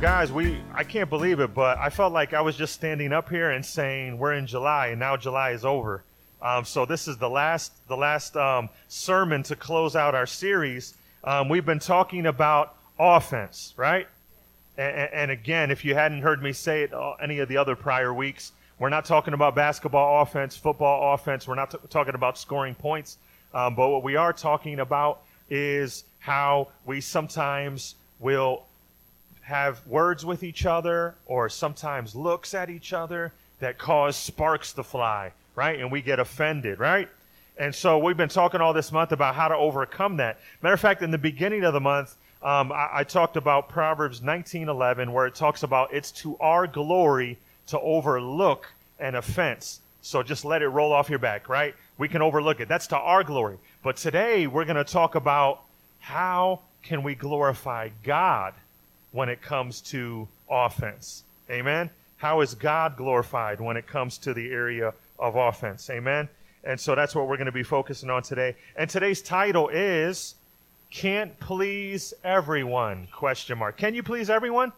guys, we I can't believe it, but I felt like I was just standing up here and saying we're in July and now July is over. Um, so this is the last the last um, sermon to close out our series. Um, we've been talking about offense, right? And, and, again, if you hadn't heard me say it uh, any of the other prior weeks, we're not talking about basketball offense, football offense. We're not t- talking about scoring points. Um, but what we are talking about is how we sometimes will have words with each other or sometimes looks at each other that cause sparks to fly, right? And we get offended, right? And so we've been talking all this month about how to overcome that. Matter of fact, in the beginning of the month, um, I, I, talked about Proverbs 19:11, where it talks about it's to our glory to overlook an offense. So just let it roll off your back, right? We can overlook it. That's to our glory. But today we're going to talk about how can we glorify God when it comes to offense. Amen. How is God glorified when it comes to the area of offense? Amen. And so that's what we're going to be focusing on today. And today's title is can't please everyone question mark can you please everyone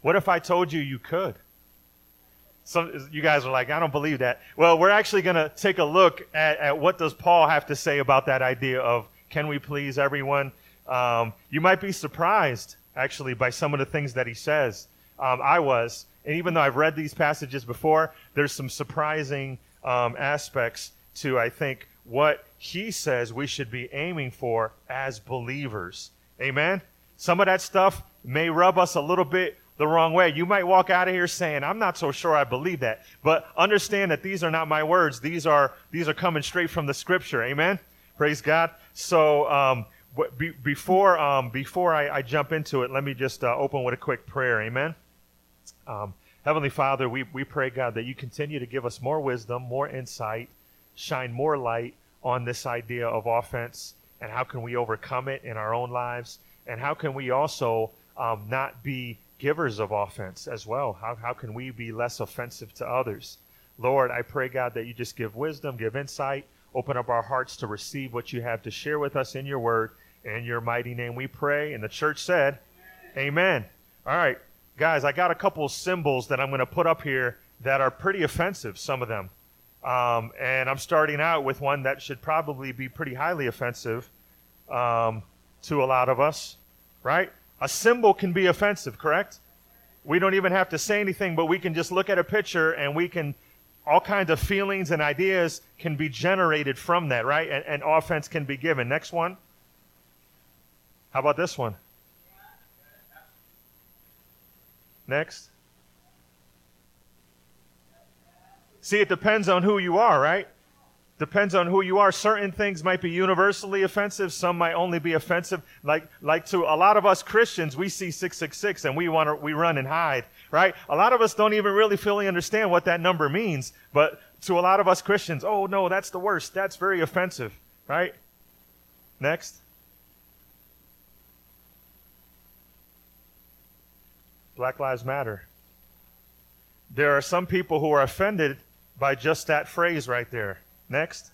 what if i told you you could some you guys are like i don't believe that well we're actually going to take a look at, at what does paul have to say about that idea of can we please everyone um, you might be surprised, actually, by some of the things that he says. Um, I was. And even though I've read these passages before, there's some surprising um, aspects to, I think, what he says we should be aiming for as believers. Amen? Some of that stuff may rub us a little bit the wrong way. You might walk out of here saying, I'm not so sure I believe that. But understand that these are not my words. These are, these are coming straight from the scripture. Amen? Praise God. So, um, be, before um, before I, I, jump into it, let me just uh, open with a quick prayer. Amen. Um, Heavenly Father, we, we pray, God, that you continue to give us more wisdom, more insight, shine more light on this idea of offense and how can we overcome it in our own lives, and how can we also um, not be givers of offense as well? How, how can we be less offensive to others? Lord, I pray, God, that you just give wisdom, give insight, open up our hearts to receive what you have to share with us in your word in your mighty name we pray. And the church said, Amen. All right, guys, I got a couple symbols that I'm going to put up here that are pretty offensive, some of them. Um, and I'm starting out with one that should probably be pretty highly offensive um, to a lot of us, right? A symbol can be offensive, correct? We don't even have to say anything, but we can just look at a picture and we can, all kinds of feelings and ideas can be generated from that, right? And, and offense can be given. Next one. How about this one? Next. See, it depends on who you are, right? Depends on who you are. Certain things might be universally offensive. Some might only be offensive. Like, like to a lot of us Christians, we see 666 and we want to, we run and hide, right? A lot of us don't even really fully understand what that number means. But to a lot of us Christians, oh no, that's the worst. That's very offensive, right? Next. Black Lives Matter. There are some people who are offended by just that phrase right there. Next.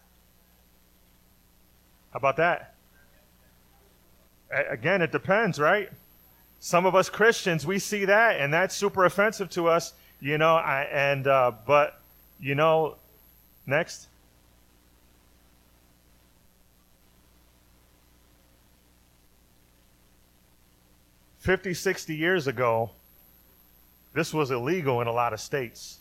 How about that? Again, it depends, right? Some of us Christians, we see that, and that's super offensive to us, you know. I, and uh, but you know, next. Fifty, sixty years ago, this was illegal in a lot of states.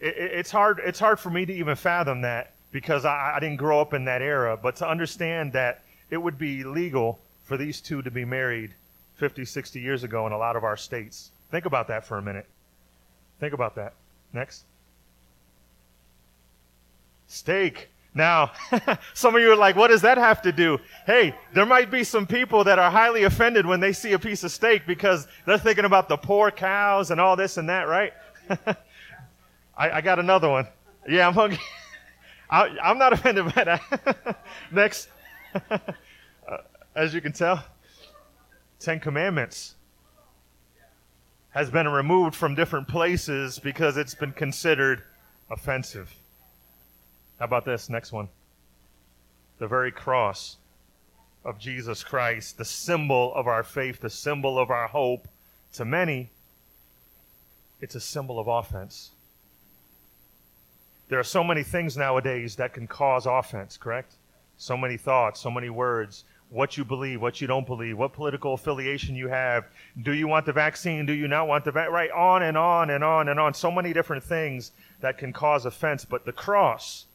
It's hard, it's hard for me to even fathom that because I, I didn't grow up in that era, but to understand that it would be legal for these two to be married 50, 60 years ago in a lot of our states. Think about that for a minute. Think about that. Next. Steak. Now, some of you are like, what does that have to do? Hey, there might be some people that are highly offended when they see a piece of steak because they're thinking about the poor cows and all this and that, right? I, I, got another one. Yeah, I'm hungry. I, am not offended by that. Next. uh, as you can tell, Ten Commandments has been removed from different places because it's been considered offensive. How about this next one? The very cross of Jesus Christ, the symbol of our faith, the symbol of our hope, to many, it's a symbol of offense. There are so many things nowadays that can cause offense, correct? So many thoughts, so many words, what you believe, what you don't believe, what political affiliation you have. Do you want the vaccine? Do you not want the vaccine? Right, on and on and on and on. So many different things that can cause offense. But the cross,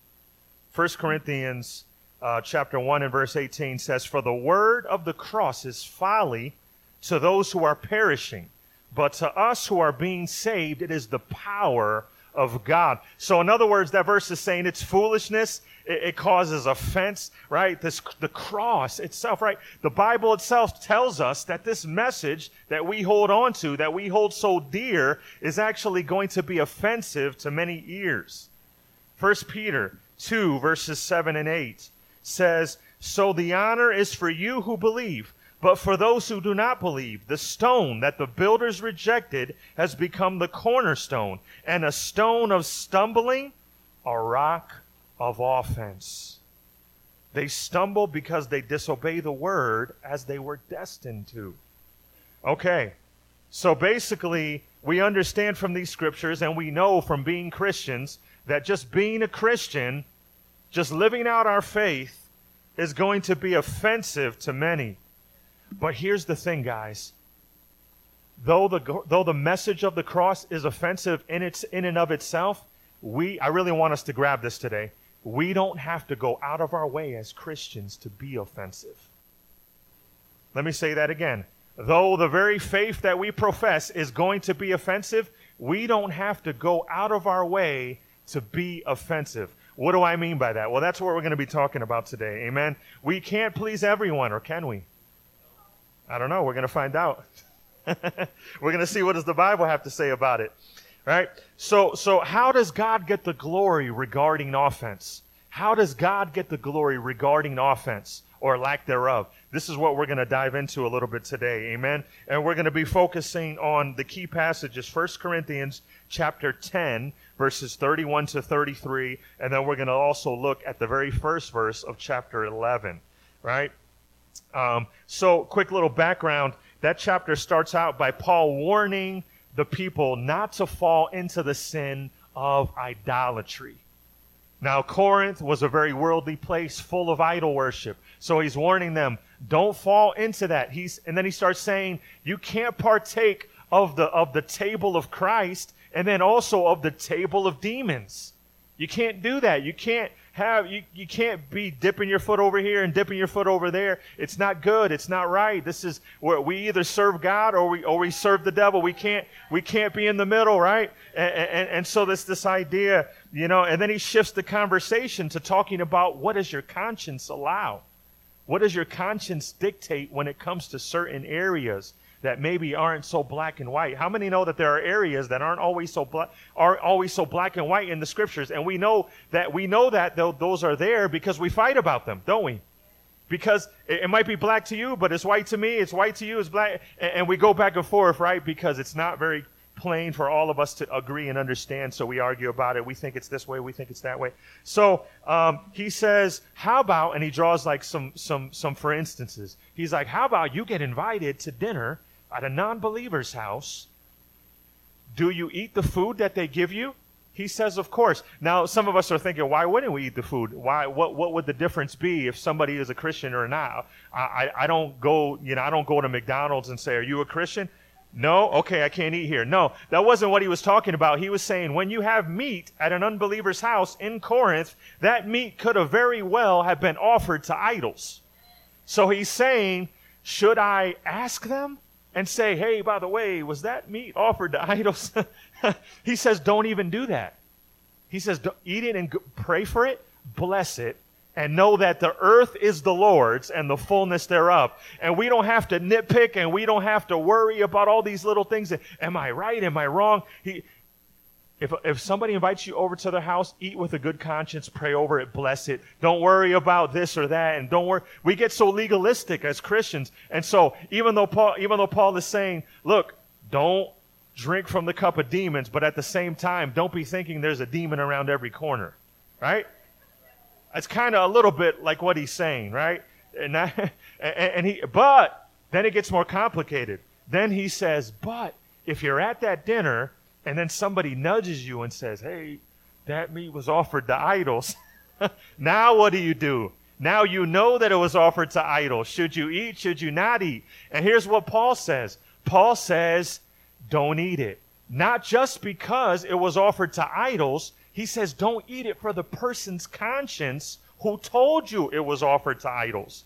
1 Corinthians uh, chapter 1 and verse 18 says, For the word of the cross is folly to those who are perishing, but to us who are being saved, it is the power of God. So, in other words, that verse is saying it's foolishness. It, it, causes offense, right? This, the cross itself, right? The Bible itself tells us that this message that we hold on to, that we hold so dear, is actually going to be offensive to many ears. First Peter 2, verses 7 and 8 says, So the honor is for you who believe. But for those who do not believe, the stone that the builders rejected has become the cornerstone, and a stone of stumbling, a rock of offense. They stumble because they disobey the word as they were destined to. Okay, so basically, we understand from these scriptures and we know from being Christians that just being a Christian, just living out our faith, is going to be offensive to many. But here's the thing, guys. Though the, though the message of the cross is offensive in, its, in and of itself, we, I really want us to grab this today. We don't have to go out of our way as Christians to be offensive. Let me say that again. Though the very faith that we profess is going to be offensive, we don't have to go out of our way to be offensive. What do I mean by that? Well, that's what we're going to be talking about today. Amen. We can't please everyone, or can we? I don't know. We're going to find out. We're going to see what does the Bible have to say about it. Right? So so how does God get the glory regarding offense? How does God get the glory regarding offense or lack thereof? This is what we're going to dive into a little bit today. Amen. And we're going to be focusing on the key passages 1 Corinthians chapter 10 verses 31 to 33 and then we're going to also look at the very first verse of chapter 11, right? Um, so, quick little background that chapter starts out by Paul warning the people not to fall into the sin of idolatry. Now, Corinth was a very worldly place full of idol worship. So he's warning them, don't fall into that. He's, and then he starts saying, you can't partake of the, of the table of Christ and then also of the table of demons. You can't do that. You can't have you, you can't be dipping your foot over here and dipping your foot over there. It's not good. It's not right. This is where we either serve God or we or we serve the devil. We can't we can't be in the middle, right? And, and, and so this this idea, you know, and then he shifts the conversation to talking about what does your conscience allow? What does your conscience dictate when it comes to certain areas? That maybe aren't so black and white. How many know that there are areas that aren't always so black are always so black and white in the scriptures? And we know that we know that those are there because we fight about them, don't we? Because it, might be black to you, but it's white to me. It's white to you. It's black, and, and we go back and forth, right? Because it's not very plain for all of us to agree and understand. So we argue about it. We think it's this way. We think it's that way. So um, he says, "How about?" And he draws like some some some for instances. He's like, "How about you get invited to dinner at a non believer's house, do you eat the food that they give you? He says, of course. Now, some of us are thinking, why wouldn't we eat the food? Why? What? What would the difference be if somebody is a Christian or not? I, I, I don't go, you know, I don't go to McDonald's and say, "Are you a Christian?" No, okay, I can't eat here. No, that wasn't what he was talking about. He was saying when you have meat at an unbeliever's house in Corinth, that meat could have very well have been offered to idols. So he's saying, should I ask them? And say, hey, by the way, was that meat offered to idols? he says, don't even do that. He says, eat it and pray for it, bless it, and know that the earth is the Lord's and the fullness thereof. And we don't have to nitpick and we don't have to worry about all these little things. Am I right? Am I wrong? He, if, if somebody invites you over to their house, eat with a good conscience, pray over it, bless it. Don't worry about this or that, and don't worry. We get so legalistic as Christians, and so even though Paul, even though Paul is saying, look, don't drink from the cup of demons, but at the same time, don't be thinking there's a demon around every corner, right? It's kind of a little bit like what he's saying, right? and, I, and he, but then it gets more complicated. Then he says, but if you're at that dinner and then somebody nudges you and says, hey, that meat was offered to idols. now what do you do? Now you know that it was offered to idols. Should you eat? Should you not eat? And here's what Paul says Paul says, don't eat it. Not just because it was offered to idols, he says, don't eat it for the person's conscience who told you it was offered to idols.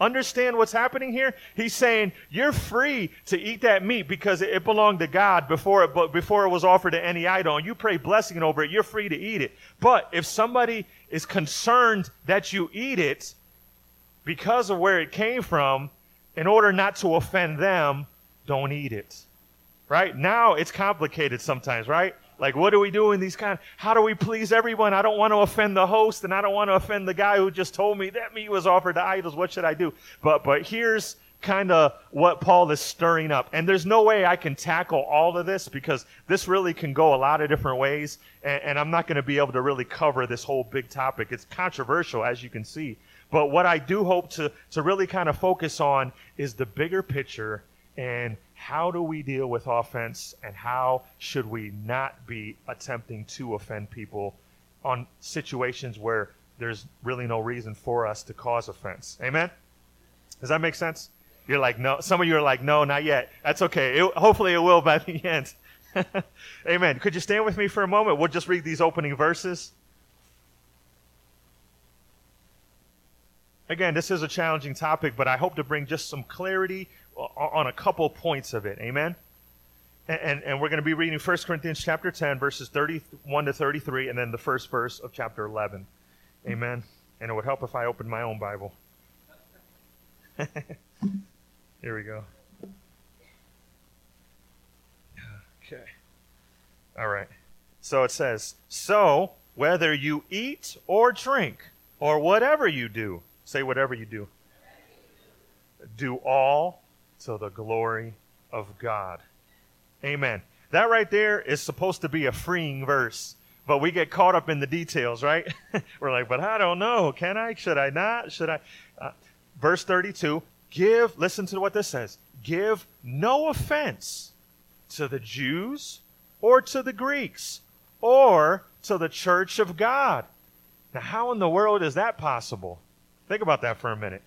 Understand what's happening here? He's saying you're free to eat that meat because it belonged to God before it, but before it was offered to any idol. And you pray blessing over it, you're free to eat it. But if somebody is concerned that you eat it because of where it came from, in order not to offend them, don't eat it. Right? Now it's complicated sometimes, right? Like, what do we do in these kind? How do we please everyone? I don't want to offend the host, and I don't want to offend the guy who just told me that meat was offered to idols. What should I do? But but here's kind of what Paul is stirring up. And there's no way I can tackle all of this because this really can go a lot of different ways. And, and I'm not going to be able to really cover this whole big topic. It's controversial, as you can see. But what I do hope to, to really kind of focus on is the bigger picture and how do we deal with offense and how should we not be attempting to offend people on situations where there's really no reason for us to cause offense. Amen? Does that make sense? You're like, no. Some of you are like, no, not yet. That's okay. It, hopefully it will by the end. Amen. Could you stand with me for a moment? We'll just read these opening verses. Again, this is a challenging topic, but I hope to bring just some clarity on a couple points of it. Amen? And, and, we're going to be reading 1 Corinthians chapter 10, verses 31 to 33, and then the first verse of chapter 11. Amen? And it would help if I opened my own Bible. Here we go. Okay. All right. So it says, So whether you eat or drink or whatever you do, say whatever you do, do all to the glory of God. Amen. That right there is supposed to be a freeing verse, but we get caught up in the details, right? We're like, but I don't know. Can I? Should I not? Should I? Uh, verse 32 give, listen to what this says give no offense to the Jews or to the Greeks or to the church of God. Now, how in the world is that possible? Think about that for a minute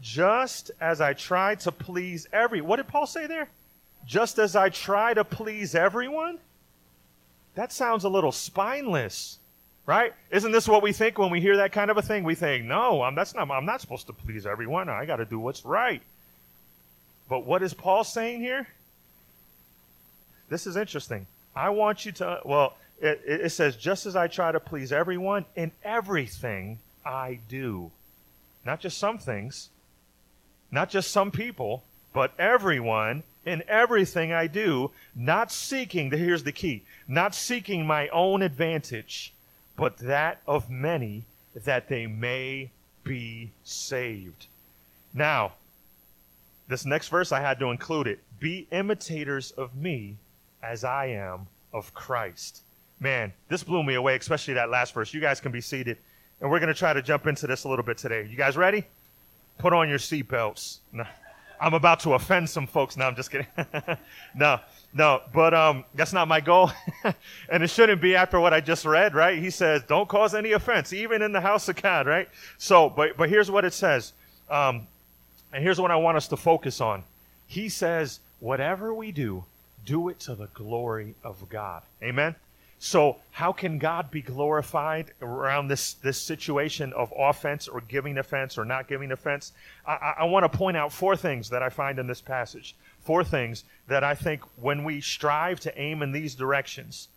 just as I try to please every. What did Paul say there? Just as I try to please everyone? That sounds a little spineless, right? Isn't this what we think when we hear that kind of a thing? We think, no, I'm, that's not, I'm not supposed to please everyone. I got to do what's right. But what is Paul saying here? This is interesting. I want you to, well, it, it says, just as I try to please everyone, in everything I do. Not just some things, not just some people, but everyone in everything I do, not seeking, here's the key, not seeking my own advantage, but that of many, that they may be saved. Now, this next verse I had to include it. Be imitators of me as I am of Christ. Man, this blew me away, especially that last verse. You guys can be seated. And we're going to try to jump into this a little bit today. You guys ready? Put on your seatbelts. No, I'm about to offend some folks. No, I'm just kidding. no, no, but um, that's not my goal. and it shouldn't be after what I just read, right? He says, don't cause any offense, even in the house of God, right? So, but, but here's what it says. Um, and here's what I want us to focus on. He says, whatever we do, do it to the glory of God. Amen? So, how can God be glorified around this, this situation of offense or giving offense or not giving offense? I, I want to point out four things that I find in this passage. Four things that I think when we strive to aim in these directions,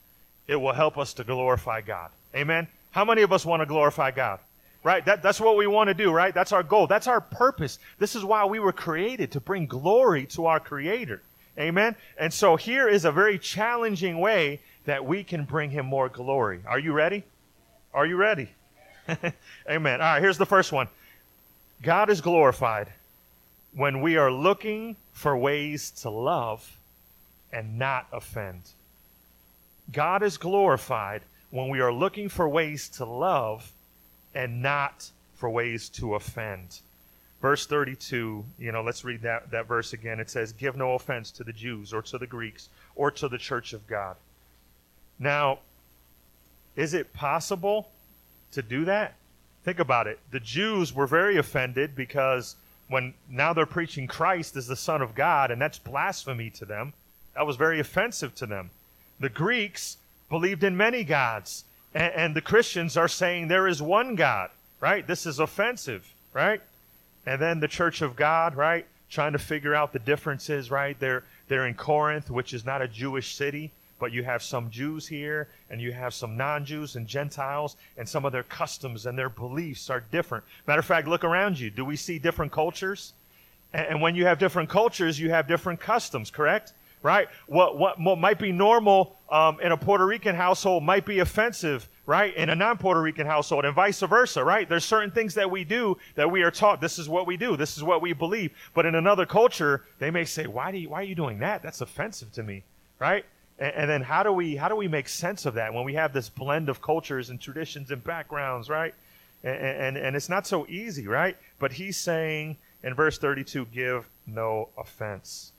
it will help us to glorify God. Amen? How many of us want to glorify God? Right? That, that's what we want to do, right? That's our goal. That's our purpose. This is why we were created, to bring glory to our Creator. Amen? And so here is a very challenging way that we can bring him more glory. Are you ready? Are you ready? Amen. All right, here's the first one God is glorified when we are looking for ways to love and not offend. God is glorified when we are looking for ways to love and not for ways to offend. verse 32, you know, let's read that, that verse again. It says, Give no offense to the Jews or to the Greeks or to the church of God. Now, is it possible to do that? Think about it. The Jews were very offended because when now they're preaching Christ as the Son of God, and that's blasphemy to them. That was very offensive to them. The Greeks believed in many gods, and, and the Christians are saying there is one God, right? This is offensive, right? And then the Church of God, right? Trying to figure out the differences, right? They're they're in Corinth, which is not a Jewish city but you have some Jews here and you have some non Jews and Gentiles, and some of their customs and their beliefs are different. Matter of fact, look around you. Do we see different cultures? And, when you have different cultures, you have different customs, correct? Right? What, what, what might be normal um, in a Puerto Rican household might be offensive, right, in a non Puerto Rican household, and vice versa, right? There's certain things that we do that we are taught this is what we do, this is what we believe. But in another culture, they may say, why, do you, why are you doing that? That's offensive to me, right? And, and, then how do we how do we make sense of that when we have this blend of cultures and traditions and backgrounds, right? And, and, and it's not so easy, right? But he's saying in verse 32, give no offense.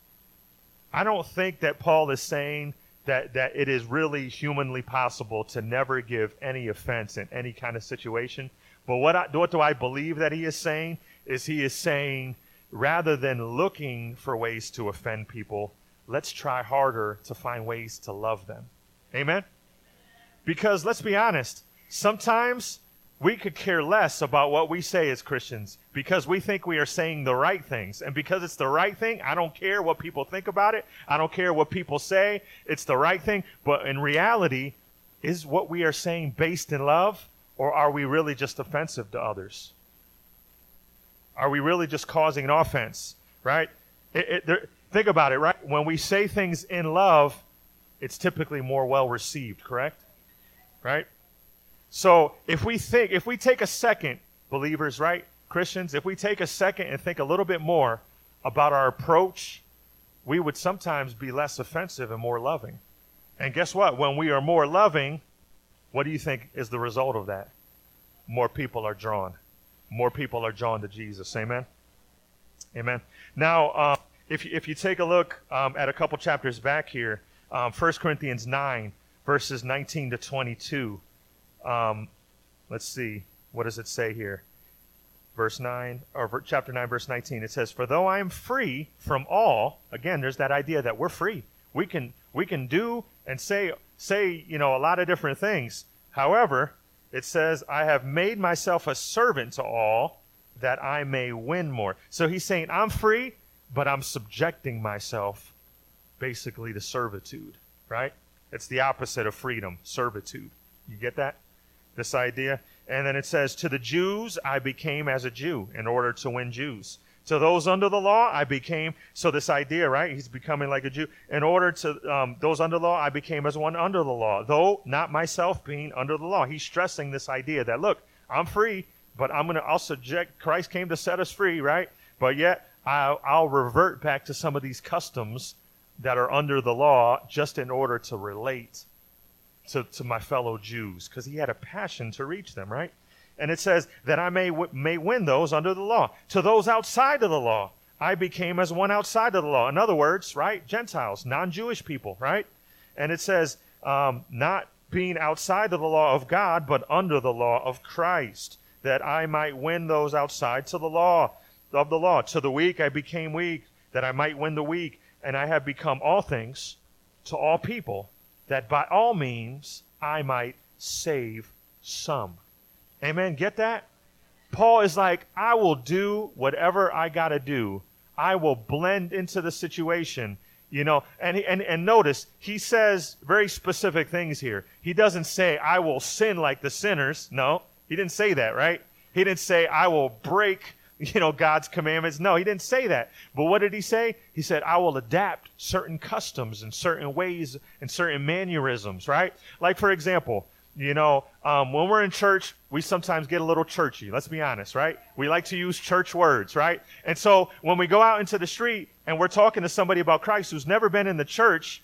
I don't think that Paul is saying that, that it is really humanly possible to never give any offense in any kind of situation. But what, I, what do I believe that he is saying? Is he is saying rather than looking for ways to offend people, let's try harder to find ways to love them. Amen? Because let's be honest, sometimes we could care less about what we say as Christians because we think we are saying the right things. And because it's the right thing, I don't care what people think about it. I don't care what people say. It's the right thing. But in reality, is what we are saying based in love or are we really just offensive to others? Are we really just causing an offense, right? It, it, there, Think about it, right? When we say things in love, it's typically more well received, correct? Right? So if we think, if we take a second, believers, right? Christians, if we take a second and think a little bit more about our approach, we would sometimes be less offensive and more loving. And guess what? When we are more loving, what do you think is the result of that? More people are drawn. More people are drawn to Jesus. Amen? Amen. Now, uh, if you, if you take a look um, at a couple chapters back here, um, 1 Corinthians 9, verses 19 to 22. Um, let's see. What does it say here? Verse 9, or chapter 9, verse 19. It says, For though I am free from all, again, there's that idea that we're free. We can, we can do and say, say, you know, a lot of different things. However, it says, I have made myself a servant to all that I may win more. So he's saying, I'm free, but I'm subjecting myself basically to servitude, right? It's the opposite of freedom, servitude. You get that? This idea? And then it says, To the Jews I became as a Jew in order to win Jews. To those under the law, I became, so this idea, right? He's becoming like a Jew. In order to um, those under the law, I became as one under the law, though not myself being under the law. He's stressing this idea that, look, I'm free, but I'm going to, I'll subject, Christ came to set us free, right? But yet, I'll, I'll revert back to some of these customs that are under the law just in order to relate to, to my fellow Jews because he had a passion to reach them, right? And it says that I may, may win those under the law. To those outside of the law, I became as one outside of the law. In other words, right? Gentiles, non Jewish people, right? And it says, um, not being outside of the law of God, but under the law of Christ, that I might win those outside to the law of the law. To the weak I became weak, that I might win the weak. And I have become all things to all people, that by all means I might save some. Amen. Get that? Paul is like, I will do whatever I got to do. I will blend into the situation, you know. And, and, and notice, he says very specific things here. He doesn't say, I will sin like the sinners. No, he didn't say that, right? He didn't say, I will break you know, God's commandments. No, he didn't say that. But what did he say? He said, I will adapt certain customs and certain ways and certain mannerisms, right? Like, for example, you know, um, when we're in church, we sometimes get a little churchy. Let's be honest, right? We like to use church words, right? And so when we go out into the street and we're talking to somebody about Christ who's never been in the church,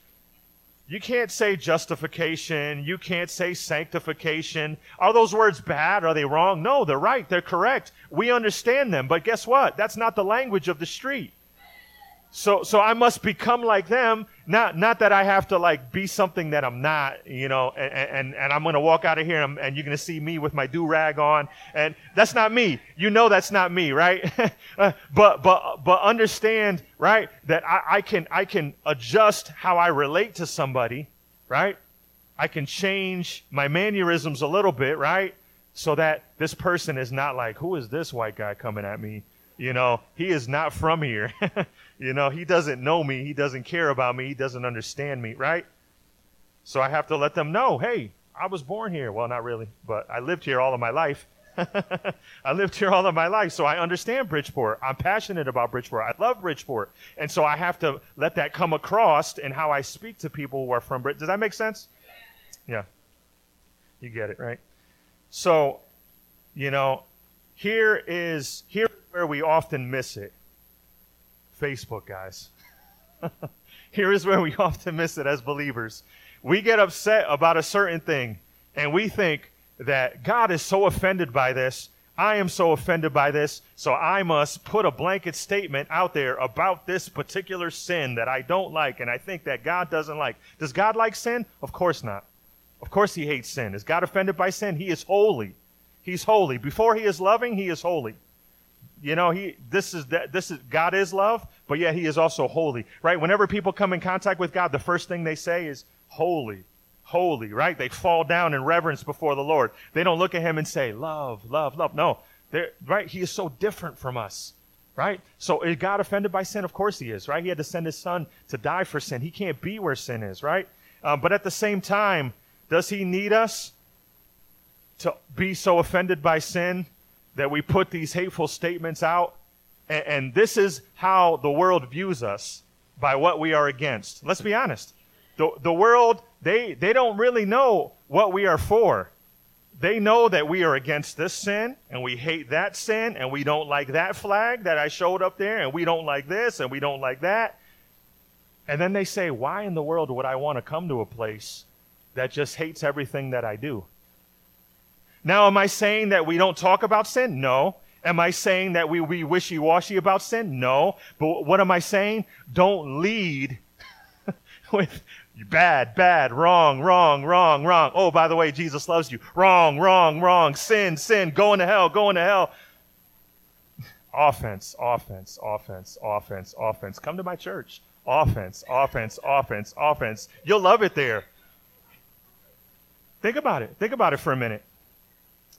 You can't say justification. You can't say sanctification. Are those words bad? Are they wrong? No, they're right. They're correct. We understand them. But guess what? That's not the language of the street. So, so I must become like them. Not, not that I have to like be something that I'm not, you know, and, and, and I'm to walk out of here and, and you're to see me with my do rag on. And that's not me. You know, that's not me, right? Uh, but, but, but understand, right, that I, I can, I can adjust how I relate to somebody, right? I can change my mannerisms a little bit, right? So that this person is not like, who is this white guy coming at me? You know, he is not from here. you know, he doesn't know me. He doesn't care about me. He doesn't understand me, right? So I have to let them know, hey, I was born here. Well, not really, but I lived here all of my life. I lived here all of my life, so I understand Bridgeport. I'm passionate about Bridgeport. I love Bridgeport. And so I have to let that come across in how I speak to people who are from Bridgeport. Does that make sense? Yeah. You get it, right? So, you know, here is here where we often miss it. Facebook, guys. here is where we often miss it as believers. We get upset about a certain thing, and we think that God is so offended by this. I am so offended by this, so I must put a blanket statement out there about this particular sin that I don't like and I think that God doesn't like. Does God like sin? Of course not. Of course he hates sin. Is God offended by sin? He is holy. He's holy. Before he is loving, he is holy. You know, he this is that this is God is love, but yet he is also holy. Right? Whenever people come in contact with God, the first thing they say is holy. Holy, right? They fall down in reverence before the Lord. They don't look at him and say, love, love, love. No. They're, right? He is so different from us. Right? So is God offended by sin? Of course he is, right? He had to send his son to die for sin. He can't be where sin is, right? Uh, but at the same time, does he need us? to be so offended by sin that we put these hateful statements out. And, and, this is how the world views us by what we are against. Let's be honest. The, the world, they, they don't really know what we are for. They know that we are against this sin and we hate that sin and we don't like that flag that I showed up there and we don't like this and we don't like that. And then they say, why in the world would I want to come to a place that just hates everything that I do? Now, am I saying that we don't talk about sin? No. Am I saying that we be wishy washy about sin? No. But what am I saying? Don't lead with bad, bad, wrong, wrong, wrong, wrong. Oh, by the way, Jesus loves you. Wrong, wrong, wrong. Sin, sin. Going to hell, going to hell. Offense, offense, offense, offense, offense. Come to my church. Offense, offense, offense, offense. You'll love it there. Think about it. Think about it for a minute.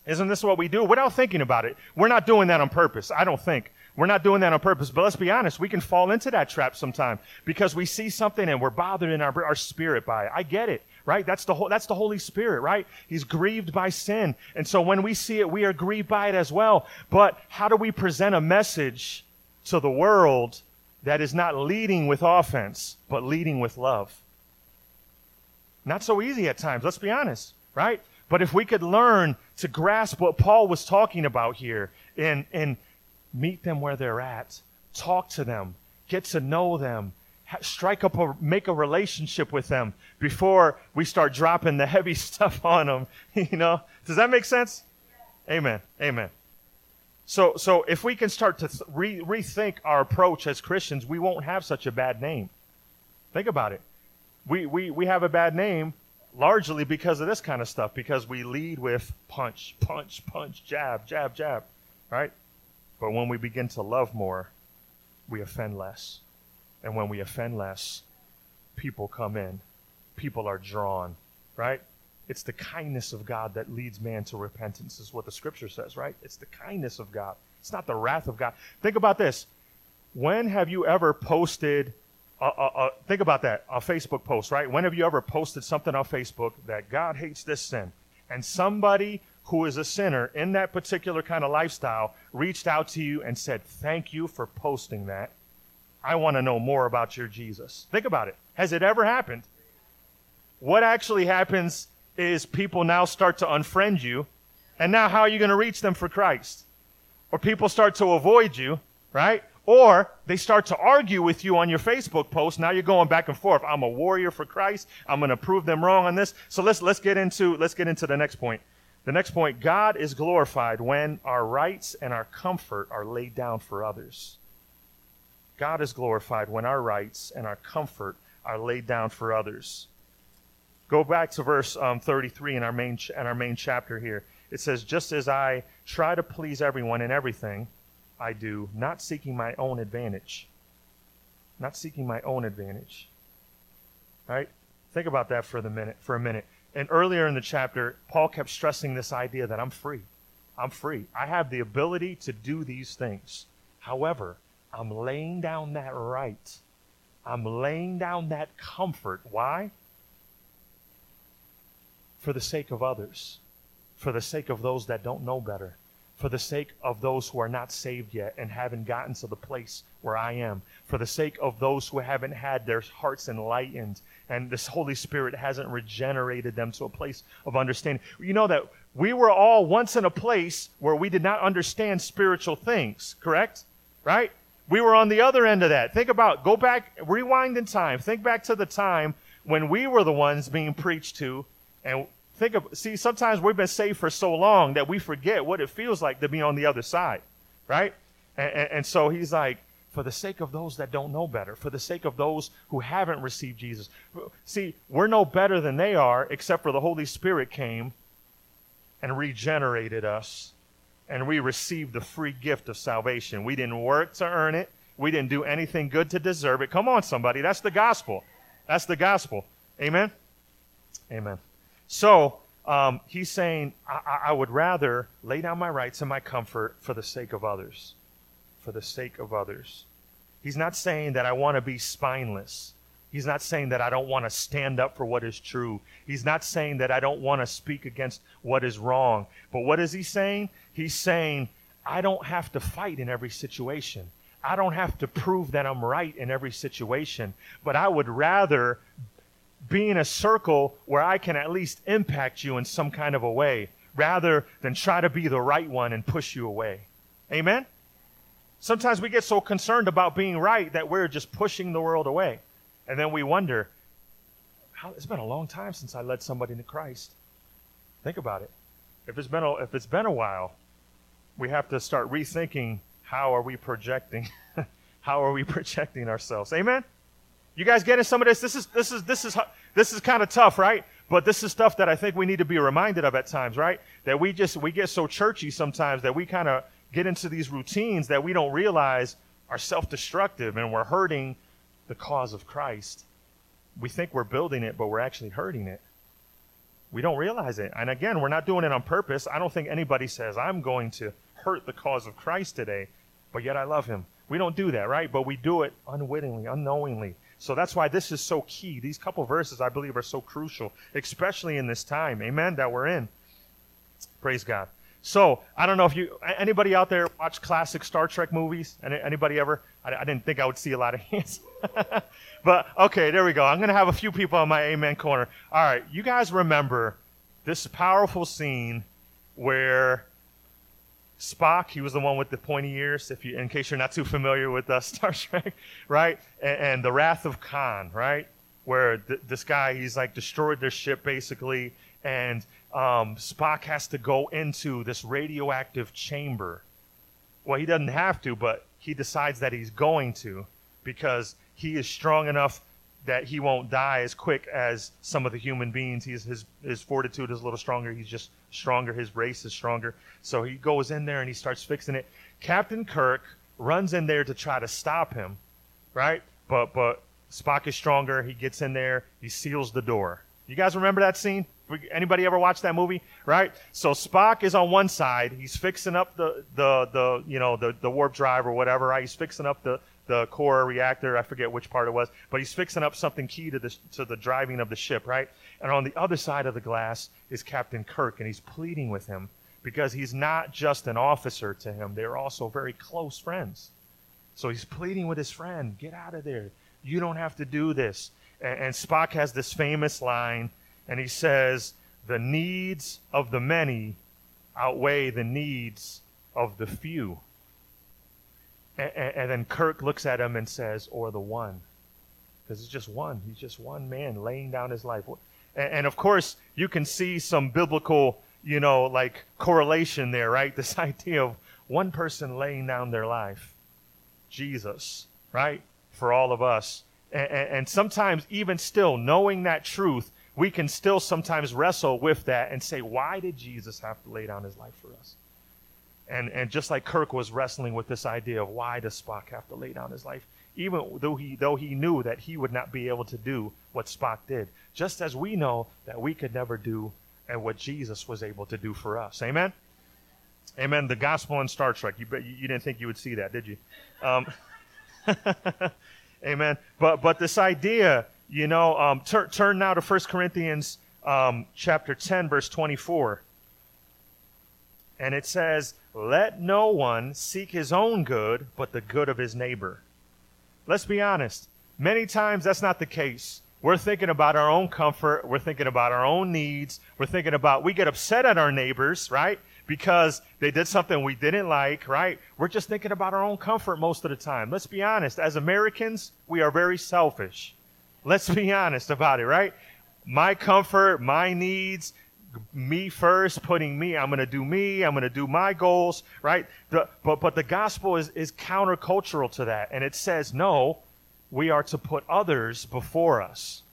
Isn't this what we do? Without thinking about it. We're not doing that on purpose. I don't think. We're not doing that on purpose. But let's be honest, we can fall into that trap sometime because we see something and we're bothered in our, our spirit by it. I get it, right? That's the, whole, that's the Holy Spirit, right? He's grieved by sin. And so when we see it, we are grieved by it as well. But how do we present a message to the world that is not leading with offense, but leading with love? Not so easy at times, let's be honest, right? But if we could learn to grasp what Paul was talking about here and, and meet them where they're at, talk to them, get to know them, strike up a, make a relationship with them before we start dropping the heavy stuff on them, you know? Does that make sense? Amen. Amen. So, so if we can start to re- rethink our approach as Christians, we won't have such a bad name. Think about it. We, we, we have a bad name largely because of this kind of stuff, because we lead with punch, punch, punch, jab, jab, jab, right? But when we begin to love more, we offend less. And when we offend less, people come in, people are drawn, right? It's the kindness of God that leads man to repentance, is what the scripture says, right? It's the kindness of God. It's not the wrath of God. Think about this. When have you ever posted uh, uh, uh, think about that. A Facebook post, right? When have you ever posted something on Facebook that God hates this sin? And somebody who is a sinner in that particular kind of lifestyle reached out to you and said, Thank you for posting that. I want to know more about your Jesus. Think about it. Has it ever happened? What actually happens is people now start to unfriend you. And now, how are you going to reach them for Christ? Or people start to avoid you, right? Or they start to argue with you on your Facebook post. Now you're going back and forth. I'm a warrior for Christ. I'm going to prove them wrong on this. So let's let's get into let's get into the next point. The next point, God is glorified when our rights and our comfort are laid down for others. God is glorified when our rights and our comfort are laid down for others. Go back to verse um, 33 in our main ch- in our main chapter here. It says, "Just as I try to please everyone in everything." I do, not seeking my own advantage. Not seeking my own advantage. Right? Think about that for the minute for a minute. And earlier in the chapter, Paul kept stressing this idea that I'm free. I'm free. I have the ability to do these things. However, I'm laying down that right. I'm laying down that comfort. Why? For the sake of others, for the sake of those that don't know better, for the sake of those who are not saved yet and haven't gotten to the place where I am, for the sake of those who haven't had their hearts enlightened and this Holy Spirit hasn't regenerated them to a place of understanding. You know that we were all once in a place where we did not understand spiritual things, correct? Right? We were on the other end of that. Think about, go back, rewind in time. Think back to the time when we were the ones being preached to and think of see sometimes we've been saved for so long that we forget what it feels like to be on the other side right? And, and, and, so he's like for the sake of those that don't know better for the sake of those who haven't received jesus. See we're no better than they are except for the holy spirit came and regenerated us and we received the free gift of salvation. We didn't work to earn it. We didn't do anything good to deserve it. Come on somebody. That's the gospel. That's the gospel. Amen? Amen so um, he's saying, I, I would rather lay down my rights and my comfort for the sake of others. For the sake of others. He's not saying that I want to be spineless. He's not saying that I don't want to stand up for what is true. He's not saying that I don't want to speak against what is wrong. But what is he saying? He's saying, I don't have to fight in every situation. I don't have to prove that I'm right in every situation. But I would rather be in a circle where I can at least impact you in some kind of a way rather than try to be the right one and push you away. Amen? Sometimes we get so concerned about being right that we're just pushing the world away. And then we wonder, how, it's been a long time since I led somebody to Christ. Think about it. If it's been a, if it's been a while, we have to start rethinking how are we projecting? how are we projecting ourselves? Amen? You guys getting some of this? This is this is this is this is kind of tough, right? But this is stuff that I think we need to be reminded of at times, right? That we just we get so churchy sometimes that we kind of get into these routines that we don't realize are self-destructive and we're hurting the cause of Christ. We think we're building it, but we're actually hurting it. We don't realize it. And again, we're not doing it on purpose. I don't think anybody says, I'm going to hurt the cause of Christ today, but yet I love him. We don't do that, right? But we do it unwittingly, unknowingly. So that's why this is so key. These couple verses, I believe, are so crucial, especially in this time, amen, that we're in. Praise God. So I don't know if you anybody out there watch classic Star Trek movies. Anybody ever? I, I didn't think I would see a lot of hands, but okay, there we go. I'm gonna have a few people on my amen corner. All right, you guys remember this powerful scene where Spock, he was the one with the pointy ears, if you, in case you're not too familiar with uh, Star Trek, right? And, and, the Wrath of Khan, right? Where th- this guy, he's like destroyed their ship basically, and um, Spock has to go into this radioactive chamber. Well, he doesn't have to, but he decides that he's going to because he is strong enough that he won't die as quick as some of the human beings. He's, his, his fortitude is a little stronger. He's just stronger. His race is stronger. So he goes in there and he starts fixing it. Captain Kirk runs in there to try to stop him, right? But, but Spock is stronger. He gets in there. He seals the door. You guys remember that scene? Anybody ever watch that movie? Right? So Spock is on one side. He's fixing up the, the, the you know, the, the warp drive or whatever, right? He's fixing up the, the core reactor. I forget which part it was, but he's fixing up something key to the to the driving of the ship, right? And on the other side of the glass is Captain Kirk, and he's pleading with him because he's not just an officer to him; they're also very close friends. So he's pleading with his friend, "Get out of there! You don't have to do this." And, and Spock has this famous line, and he says, "The needs of the many outweigh the needs of the few." And, and then Kirk looks at him and says, or the one. Because it's just one. He's just one man laying down his life. And, and of course, you can see some biblical, you know, like correlation there, right? This idea of one person laying down their life. Jesus, right? For all of us. And, and, sometimes, even still, knowing that truth, we can still sometimes wrestle with that and say, why did Jesus have to lay down his life for us? And, and just like Kirk was wrestling with this idea of why does Spock have to lay down his life, even though he, though he knew that he would not be able to do what Spock did, just as we know that we could never do and what Jesus was able to do for us. Amen? Amen. The gospel in Star Trek. You, you didn't think you would see that, did you? Um, amen. But, but this idea, you know, um, tur- turn now to 1 Corinthians um, chapter 10, verse 24. And it says, Let no one seek his own good, but the good of his neighbor. Let's be honest. Many times that's not the case. We're thinking about our own comfort. We're thinking about our own needs. We're thinking about, we get upset at our neighbors, right? Because they did something we didn't like, right? We're just thinking about our own comfort most of the time. Let's be honest. As Americans, we are very selfish. Let's be honest about it, right? My comfort, my needs, me first, putting me, I'm going to do me, I'm going to do my goals, right? The, but, but the gospel is, is countercultural to that. And it says, no, we are to put others before us.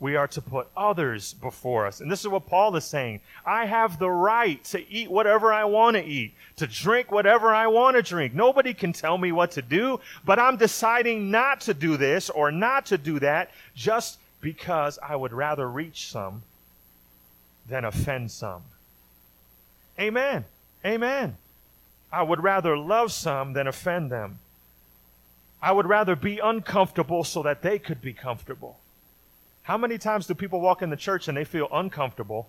We are to put others before us. And this is what Paul is saying. I have the right to eat whatever I want to eat, to drink whatever I want to drink. Nobody can tell me what to do, but I'm deciding not to do this or not to do that just because I would rather reach some than offend some. Amen. Amen. I would rather love some than offend them. I would rather be uncomfortable so that they could be comfortable. How many times do people walk in the church and they feel uncomfortable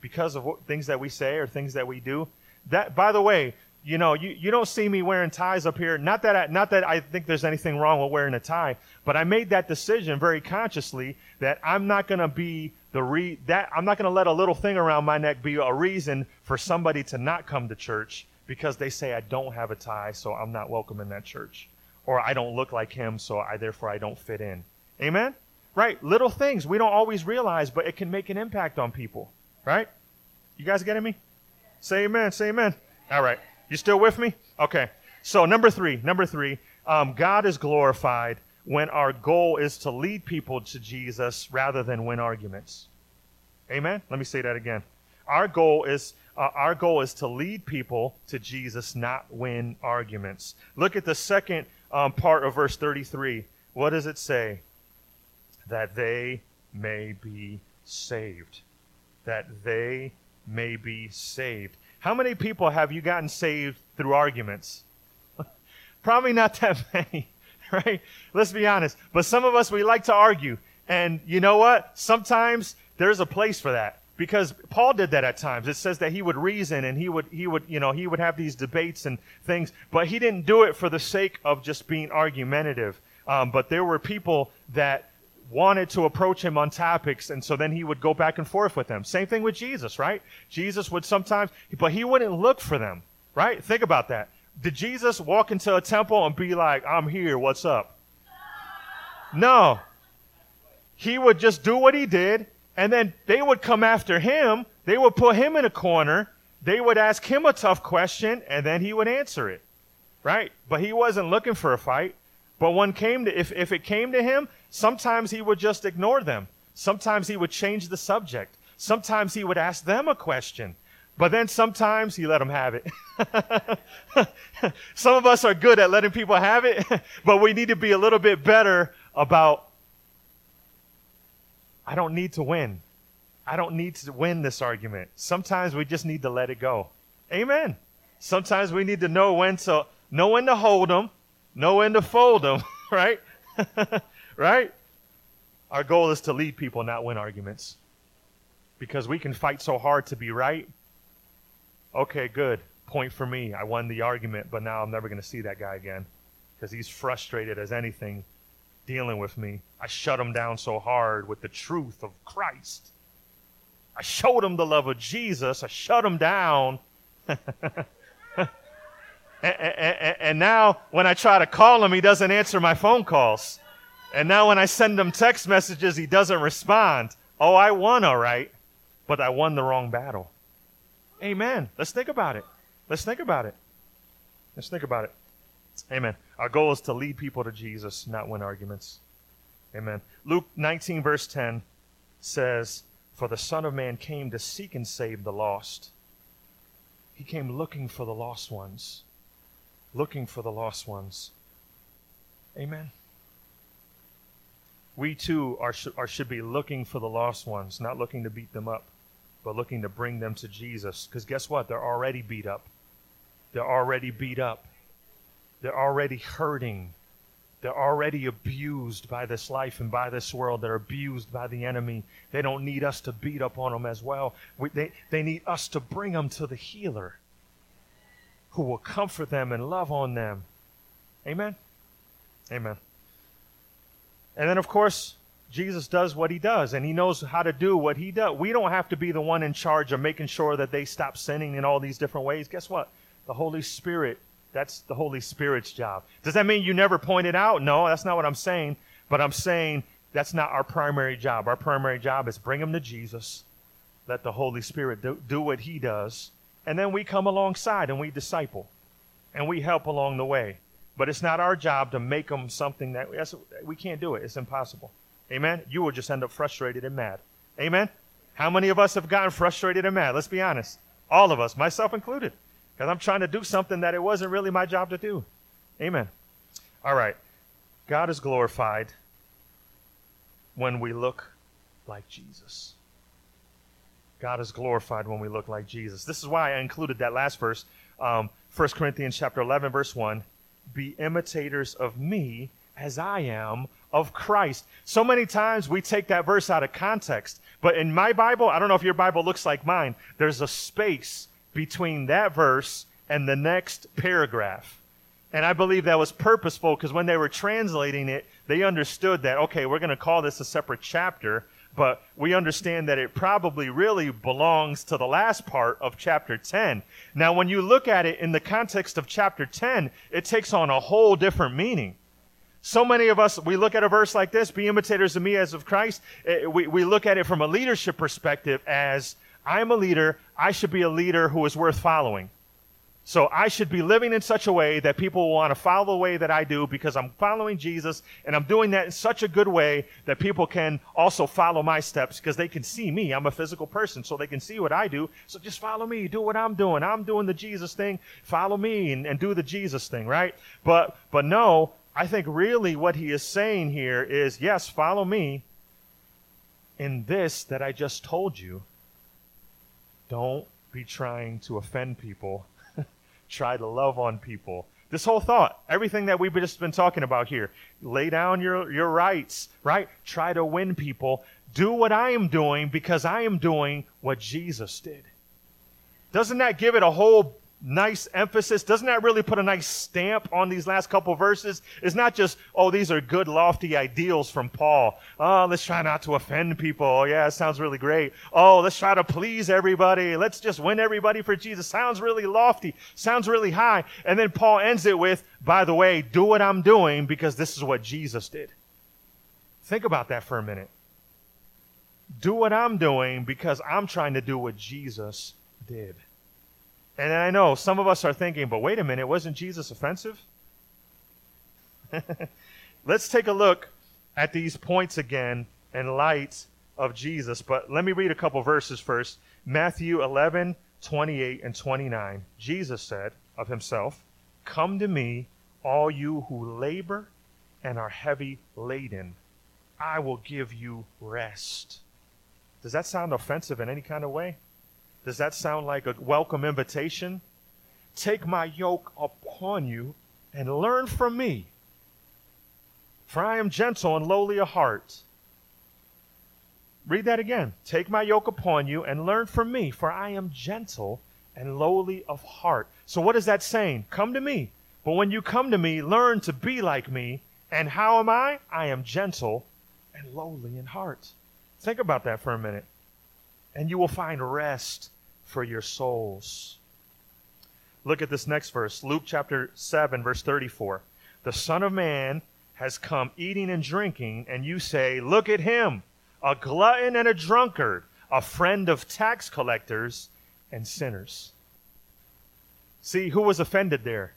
because of what, things that we say or things that we do? That, by the way, you know, you, you don't see me wearing ties up here. Not that I, not that I think there's anything wrong with wearing a tie, but I made that decision very consciously that I'm not going to be the re that I'm not going to let a little thing around my neck be a reason for somebody to not come to church because they say I don't have a tie, so I'm not welcome in that church, or I don't look like him, so I therefore I don't fit in. Amen. Right? Little things we don't always realize, but it can make an impact on people. Right? You guys getting me? Say amen. Say amen. All right. You still with me? Okay. So number three. Number three. Um, God is glorified when our goal is to lead people to Jesus rather than win arguments. Amen. Let me say that again. Our goal is uh, our goal is to lead people to Jesus, not win arguments. Look at the second um, part of verse 33. What does it say? That they may be saved. That they may be saved. How many people have you gotten saved through arguments? Probably not that many. Right? Let's be honest. But some of us, we like to argue. And you know what? Sometimes there's a place for that because Paul did that at times. It says that he would reason and he would, he would, you know, he would have these debates and things, but he didn't do it for the sake of just being argumentative. Um, but there were people that wanted to approach him on topics, and so then he would go back and forth with them. Same thing with Jesus, right? Jesus would sometimes, but he wouldn't look for them, right? Think about that. Did Jesus walk into a temple and be like, I'm here, what's up? No. He would just do what he did, and then they would come after him. They would put him in a corner. They would ask him a tough question, and then he would answer it. Right? But he wasn't looking for a fight. But when came to, if, if it came to him, sometimes he would just ignore them. Sometimes he would change the subject. Sometimes he would ask them a question. But then sometimes he let them have it. Some of us are good at letting people have it, but we need to be a little bit better about I don't need to win. I don't need to win this argument. Sometimes we just need to let it go. Amen. Sometimes we need to know when to know when to hold them, know when to fold them, right? right? Our goal is to lead people, not win arguments. Because we can fight so hard to be right, okay, good. Point for me. I won the argument, but now I'm never going to see that guy again because he's frustrated as anything dealing with me. I shut him down so hard with the truth of Christ. I showed him the love of Jesus. I shut him down. And, and, and, now when I try to call him, he doesn't answer my phone calls. And now when I send him text messages, he doesn't respond. Oh, I won, all right, but I won the wrong battle. Amen. Let's think about it. Let's think about it. Let's think about it. Amen. Our goal is to lead people to Jesus, not win arguments. Amen. Luke 19, verse 10 says, For the Son of Man came to seek and save the lost. He came looking for the lost ones. Looking for the lost ones. Amen. We too are, are, should be looking for the lost ones, not looking to beat them up, but looking to bring them to Jesus. Because guess what? They're already beat up. They're already beat up. They're already hurting. They're already abused by this life and by this world. They're abused by the enemy. They don't need us to beat up on them as well. We, they, they need us to bring them to the healer who will comfort them and love on them. Amen? Amen. And then, of course, Jesus does what he does, and he knows how to do what he does. We don't have to be the one in charge of making sure that they stop sinning in all these different ways. Guess what? The Holy Spirit that's the Holy Spirit's job. Does that mean you never point it out? No, that's not what I'm saying. But I'm saying that's not our primary job. Our primary job is bring them to Jesus, let the Holy Spirit do, do what He does, and then we come alongside and we disciple and we help along the way. But it's not our job to make them something that we can't do it. It's impossible. Amen. You will just end up frustrated and mad. Amen. How many of us have gotten frustrated and mad? Let's be honest. All of us, myself included. Because I'm trying to do something that it wasn't really my job to do. Amen. All right. God is glorified when we look like Jesus. God is glorified when we look like Jesus. This is why I included that last verse, um, 1 Corinthians chapter 11, verse 1. Be imitators of me as I am of Christ. So many times we take that verse out of context. But in my Bible, I don't know if your Bible looks like mine, there's a space between that verse and the next paragraph. And I believe that was purposeful because when they were translating it, they understood that, okay, we're going to call this a separate chapter, but we understand that it probably really belongs to the last part of chapter 10. Now, when you look at it in the context of chapter 10, it takes on a whole different meaning. So many of us, we look at a verse like this, be imitators of me as of Christ. Eh, we, we look at it from a leadership perspective as I'm a leader. I should be a leader who is worth following. So I should be living in such a way that people will want to follow the way that I do because I'm following Jesus and I'm doing that in such a good way that people can also follow my steps because they can see me. I'm a physical person, so they can see what I do. So just follow me, do what I'm doing. I'm doing the Jesus thing. Follow me and, and do the Jesus thing, right? But but no, I think really what he is saying here is yes, follow me in this that I just told you don't be trying to offend people. Try to love on people. This whole thought, everything that we've just been talking about here, lay down your, your rights, right? Try to win people. Do what I am doing because I am doing what Jesus did. Doesn't that give it a whole nice emphasis. Doesn't that really put a nice stamp on these last couple verses? It's not just, oh, these are good, lofty ideals from Paul. Oh, let's try not to offend people. Oh, yeah, it sounds really great. Oh, let's try to please everybody. Let's just win everybody for Jesus. Sounds really lofty. Sounds really high. And then Paul ends it with, by the way, do what I'm doing because this is what Jesus did. Think about that for a minute. Do what I'm doing because I'm trying to do what Jesus did. And I know some of us are thinking, but wait a minute, wasn't Jesus offensive? Let's take a look at these points again in light of Jesus. But let me read a couple verses first. Matthew 11, 28 and 29. Jesus said of himself, Come to me, all you who labor and are heavy laden. I will give you rest. Does that sound offensive in any kind of way? Does that sound like a welcome invitation? Take my yoke upon you and learn from me. For I am gentle and lowly of heart. Read that again. Take my yoke upon you and learn from me, for I am gentle and lowly of heart. So, what is that saying? Come to me. But when you come to me, learn to be like me. And how am I? I am gentle and lowly in heart. Think about that for a minute. And you will find rest for your souls. Look at this next verse Luke chapter 7, verse 34. The Son of Man has come eating and drinking, and you say, Look at him, a glutton and a drunkard, a friend of tax collectors and sinners. See, who was offended there?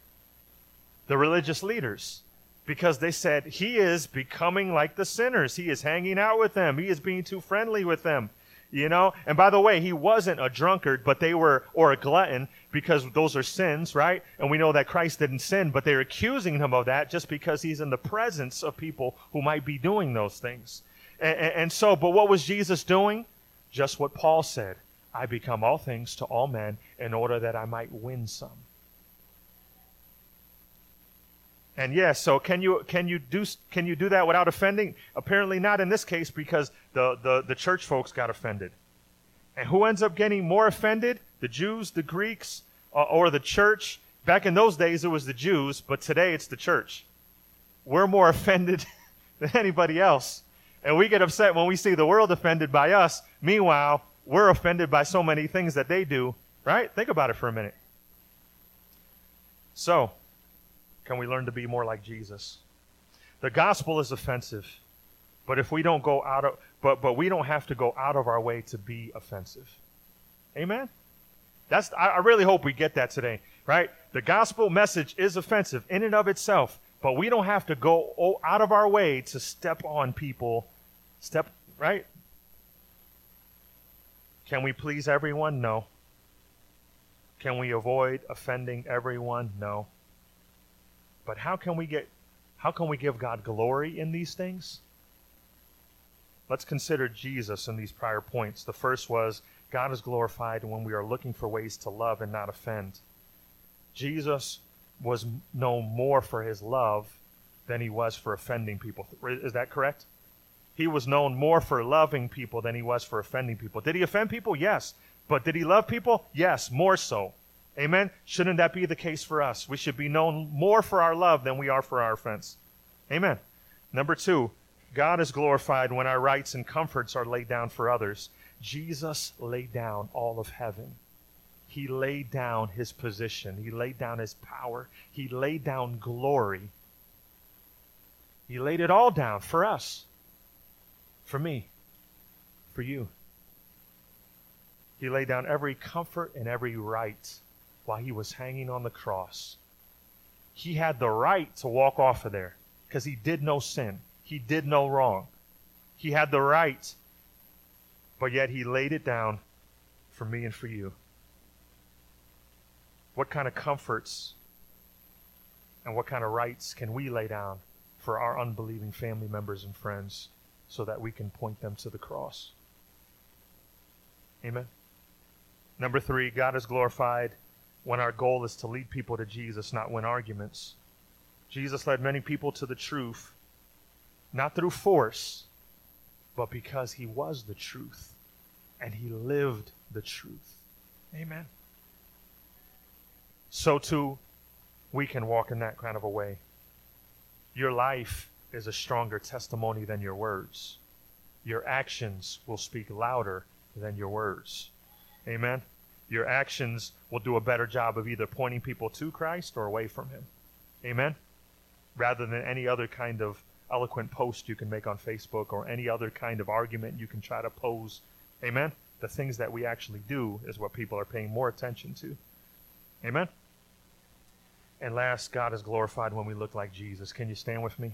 The religious leaders. Because they said, He is becoming like the sinners. He is hanging out with them. He is being too friendly with them. You know? And by the way, he wasn't a drunkard, but they were, or a glutton, because those are sins, right? And we know that Christ didn't sin, but they're accusing him of that just because he's in the presence of people who might be doing those things. And, and, and so, but what was Jesus doing? Just what Paul said I become all things to all men in order that I might win some. And yes, so can you can you do can you do that without offending? Apparently not in this case because the, the, the church folks got offended. And who ends up getting more offended? The Jews, the Greeks, uh, or the church? Back in those days it was the Jews, but today it's the church. We're more offended than anybody else. And we get upset when we see the world offended by us. Meanwhile, we're offended by so many things that they do, right? Think about it for a minute. So, can we learn to be more like Jesus? The gospel is offensive, but if we don't go out of but but we don't have to go out of our way to be offensive. Amen. That's I, I really hope we get that today, right? The gospel message is offensive in and of itself, but we don't have to go out of our way to step on people. Step right? Can we please everyone? No. Can we avoid offending everyone? No. But how can we get how can we give God glory in these things? Let's consider Jesus in these prior points. The first was God is glorified when we are looking for ways to love and not offend. Jesus was known more for his love than he was for offending people. Is that correct? He was known more for loving people than he was for offending people. Did he offend people? Yes. But did he love people? Yes, more so. Amen? Shouldn't that be the case for us? We should be known more for our love than we are for our offense. Amen. Number two, God is glorified when our rights and comforts are laid down for others. Jesus laid down all of heaven. He laid down his position. He laid down his power. He laid down glory. He laid it all down for us, for me, for you. He laid down every comfort and every right while he was hanging on the cross. He had the right to walk off of there because he did no sin, he did no wrong. He had the right, but yet he laid it down for me and for you. What kind of comforts and what kind of rights can we lay down for our unbelieving family members and friends so that we can point them to the cross? Amen. Number three, God is glorified when our goal is to lead people to Jesus, not win arguments. Jesus led many people to the truth, not through force, but because he was the truth and he lived the truth. Amen. So too, we can walk in that kind of a way. Your life is a stronger testimony than your words. Your actions will speak louder than your words. Amen your actions will do a better job of either pointing people to Christ or away from Him. Amen? Rather than any other kind of eloquent post you can make on Facebook or any other kind of argument you can try to pose. Amen? The things that we actually do is what people are paying more attention to. Amen? And last, God is glorified when we look like Jesus. Can you stand with me?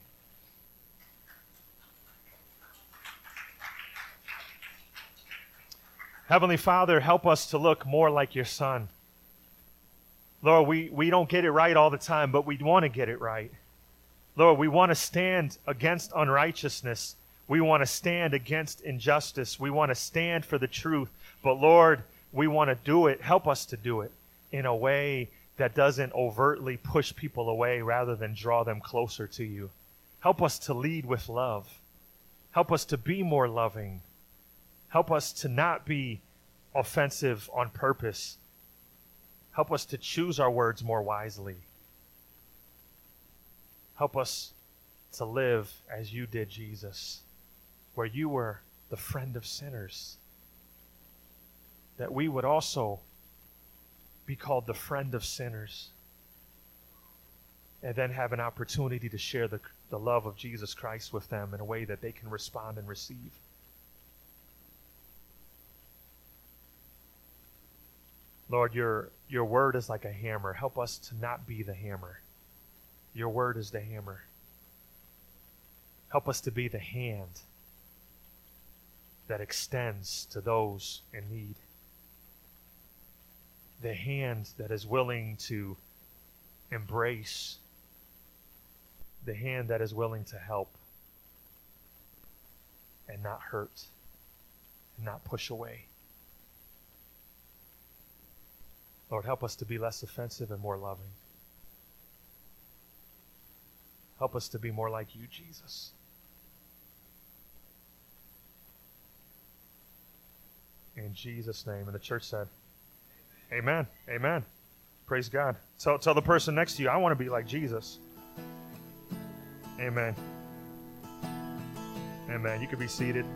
Heavenly Father, help us to look more like your Son. Lord, we, we don't get it right all the time, but we want to get it right. Lord, we want to stand against unrighteousness. We want to stand against injustice. We want to stand for the truth. But Lord, we want to do it. Help us to do it in a way that doesn't overtly push people away rather than draw them closer to you. Help us to lead with love. Help us to be more loving. Help us to not be offensive on purpose. Help us to choose our words more wisely. Help us to live as you did, Jesus, where you were the friend of sinners. That we would also be called the friend of sinners, and then have an opportunity to share the, the love of Jesus Christ with them in a way that they can respond and receive. Lord, your, your word is like a hammer. Help us to not be the hammer. Your word is the hammer. Help us to be the hand that extends to those in need. The hand that is willing to embrace. The hand that is willing to help and not hurt and not push away. Lord, help us to be less offensive and more loving. Help us to be more like you, Jesus. In Jesus' name. And the church said, Amen. Amen. Praise God. Tell, tell the person next to you, I want to be like Jesus. Amen. Amen. You can be seated.